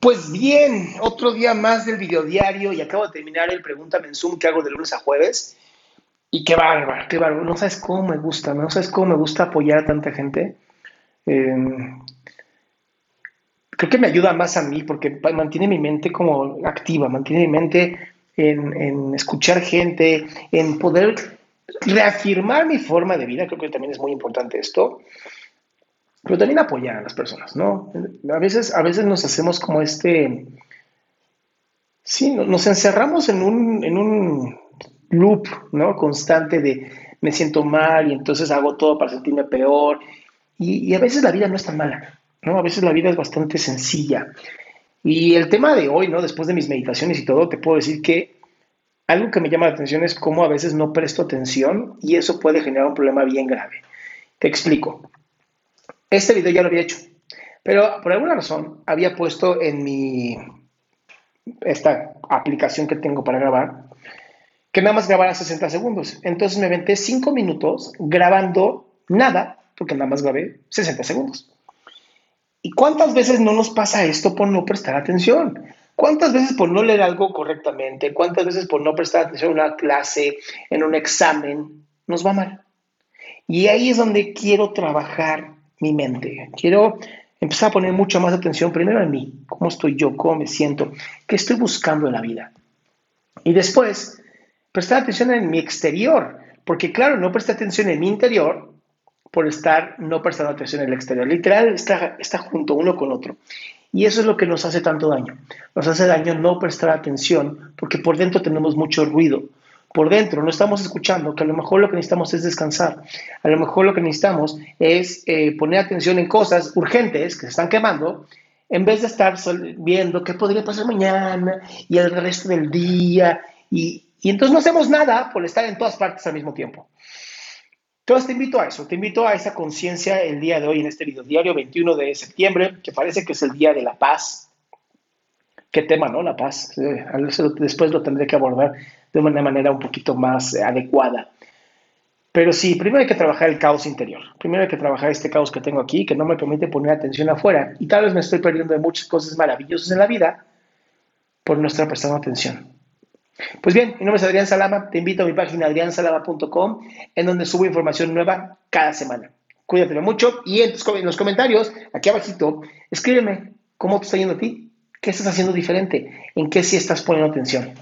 Pues bien, otro día más del videodiario y acabo de terminar el Pregúntame en Zoom que hago de lunes a jueves. Y qué bárbaro, qué bárbaro. No sabes cómo me gusta, no sabes cómo me gusta apoyar a tanta gente. Em, creo que me ayuda más a mí porque mantiene mi mente como activa, mantiene mi mente en, en escuchar gente, en poder reafirmar mi forma de vida. Creo que también es muy importante esto pero también apoyar a las personas, ¿no? A veces, a veces nos hacemos como este, sí, nos encerramos en un, en un loop, ¿no? Constante de me siento mal y entonces hago todo para sentirme peor. Y, a veces la vida no es tan mala, ¿no? A veces la vida es bastante sencilla. Y el tema de hoy, ¿no? Después de mis meditaciones y todo, te puedo decir que algo que me llama la atención es cómo a veces no presto atención y eso puede generar un problema bien grave. Te explico. Este video ya lo había hecho, pero por alguna razón había puesto en mi esta aplicación que tengo para grabar que nada más grabara 60 segundos. Entonces me aventé 5 minutos grabando nada, porque nada más grabé 60 segundos. ¿Y cuántas veces no nos pasa esto por no prestar atención? ¿Cuántas veces por no leer algo correctamente? ¿Cuántas veces por no prestar atención en una clase, en un examen, nos va mal? Y ahí es donde quiero trabajar mi mente. Quiero empezar a poner mucha más atención primero en mí, cómo estoy yo, cómo me siento, qué estoy buscando en la vida. Y después, prestar atención en mi exterior, porque claro, no presté atención en mi interior por estar no prestando atención en el exterior. Literal, está, está junto uno con otro. Y eso es lo que nos hace tanto daño. Nos hace daño no prestar atención porque por dentro tenemos mucho ruido por dentro, no estamos escuchando, que a lo mejor lo que necesitamos es descansar, a lo mejor lo que necesitamos es eh, poner atención en cosas urgentes que se están quemando, en vez de estar viendo qué podría pasar mañana y el resto del día, y, entonces no hacemos nada por estar en todas partes al mismo tiempo. Entonces te invito a eso, te invito a esa conciencia el día de hoy en este video diario 21 de septiembre, que parece que es el día de la paz. Qué tema, ¿no? La paz. Después lo tendré que abordar de una manera un poquito más eh, adecuada. Pero sí, primero hay que trabajar el caos interior. Primero hay que trabajar este caos que tengo aquí, que no me permite poner atención afuera. Y tal vez me estoy perdiendo de muchas cosas maravillosas en la vida por no estar prestando atención. Pues bien, mi nombre es Adrián Salama. Te invito a mi página adriansalama.com, en donde subo información nueva cada semana. Cuídate mucho y en, los comentarios, aquí abajito, escríbeme cómo te está yendo a ti, qué estás haciendo diferente, en qué sí estás poniendo atención.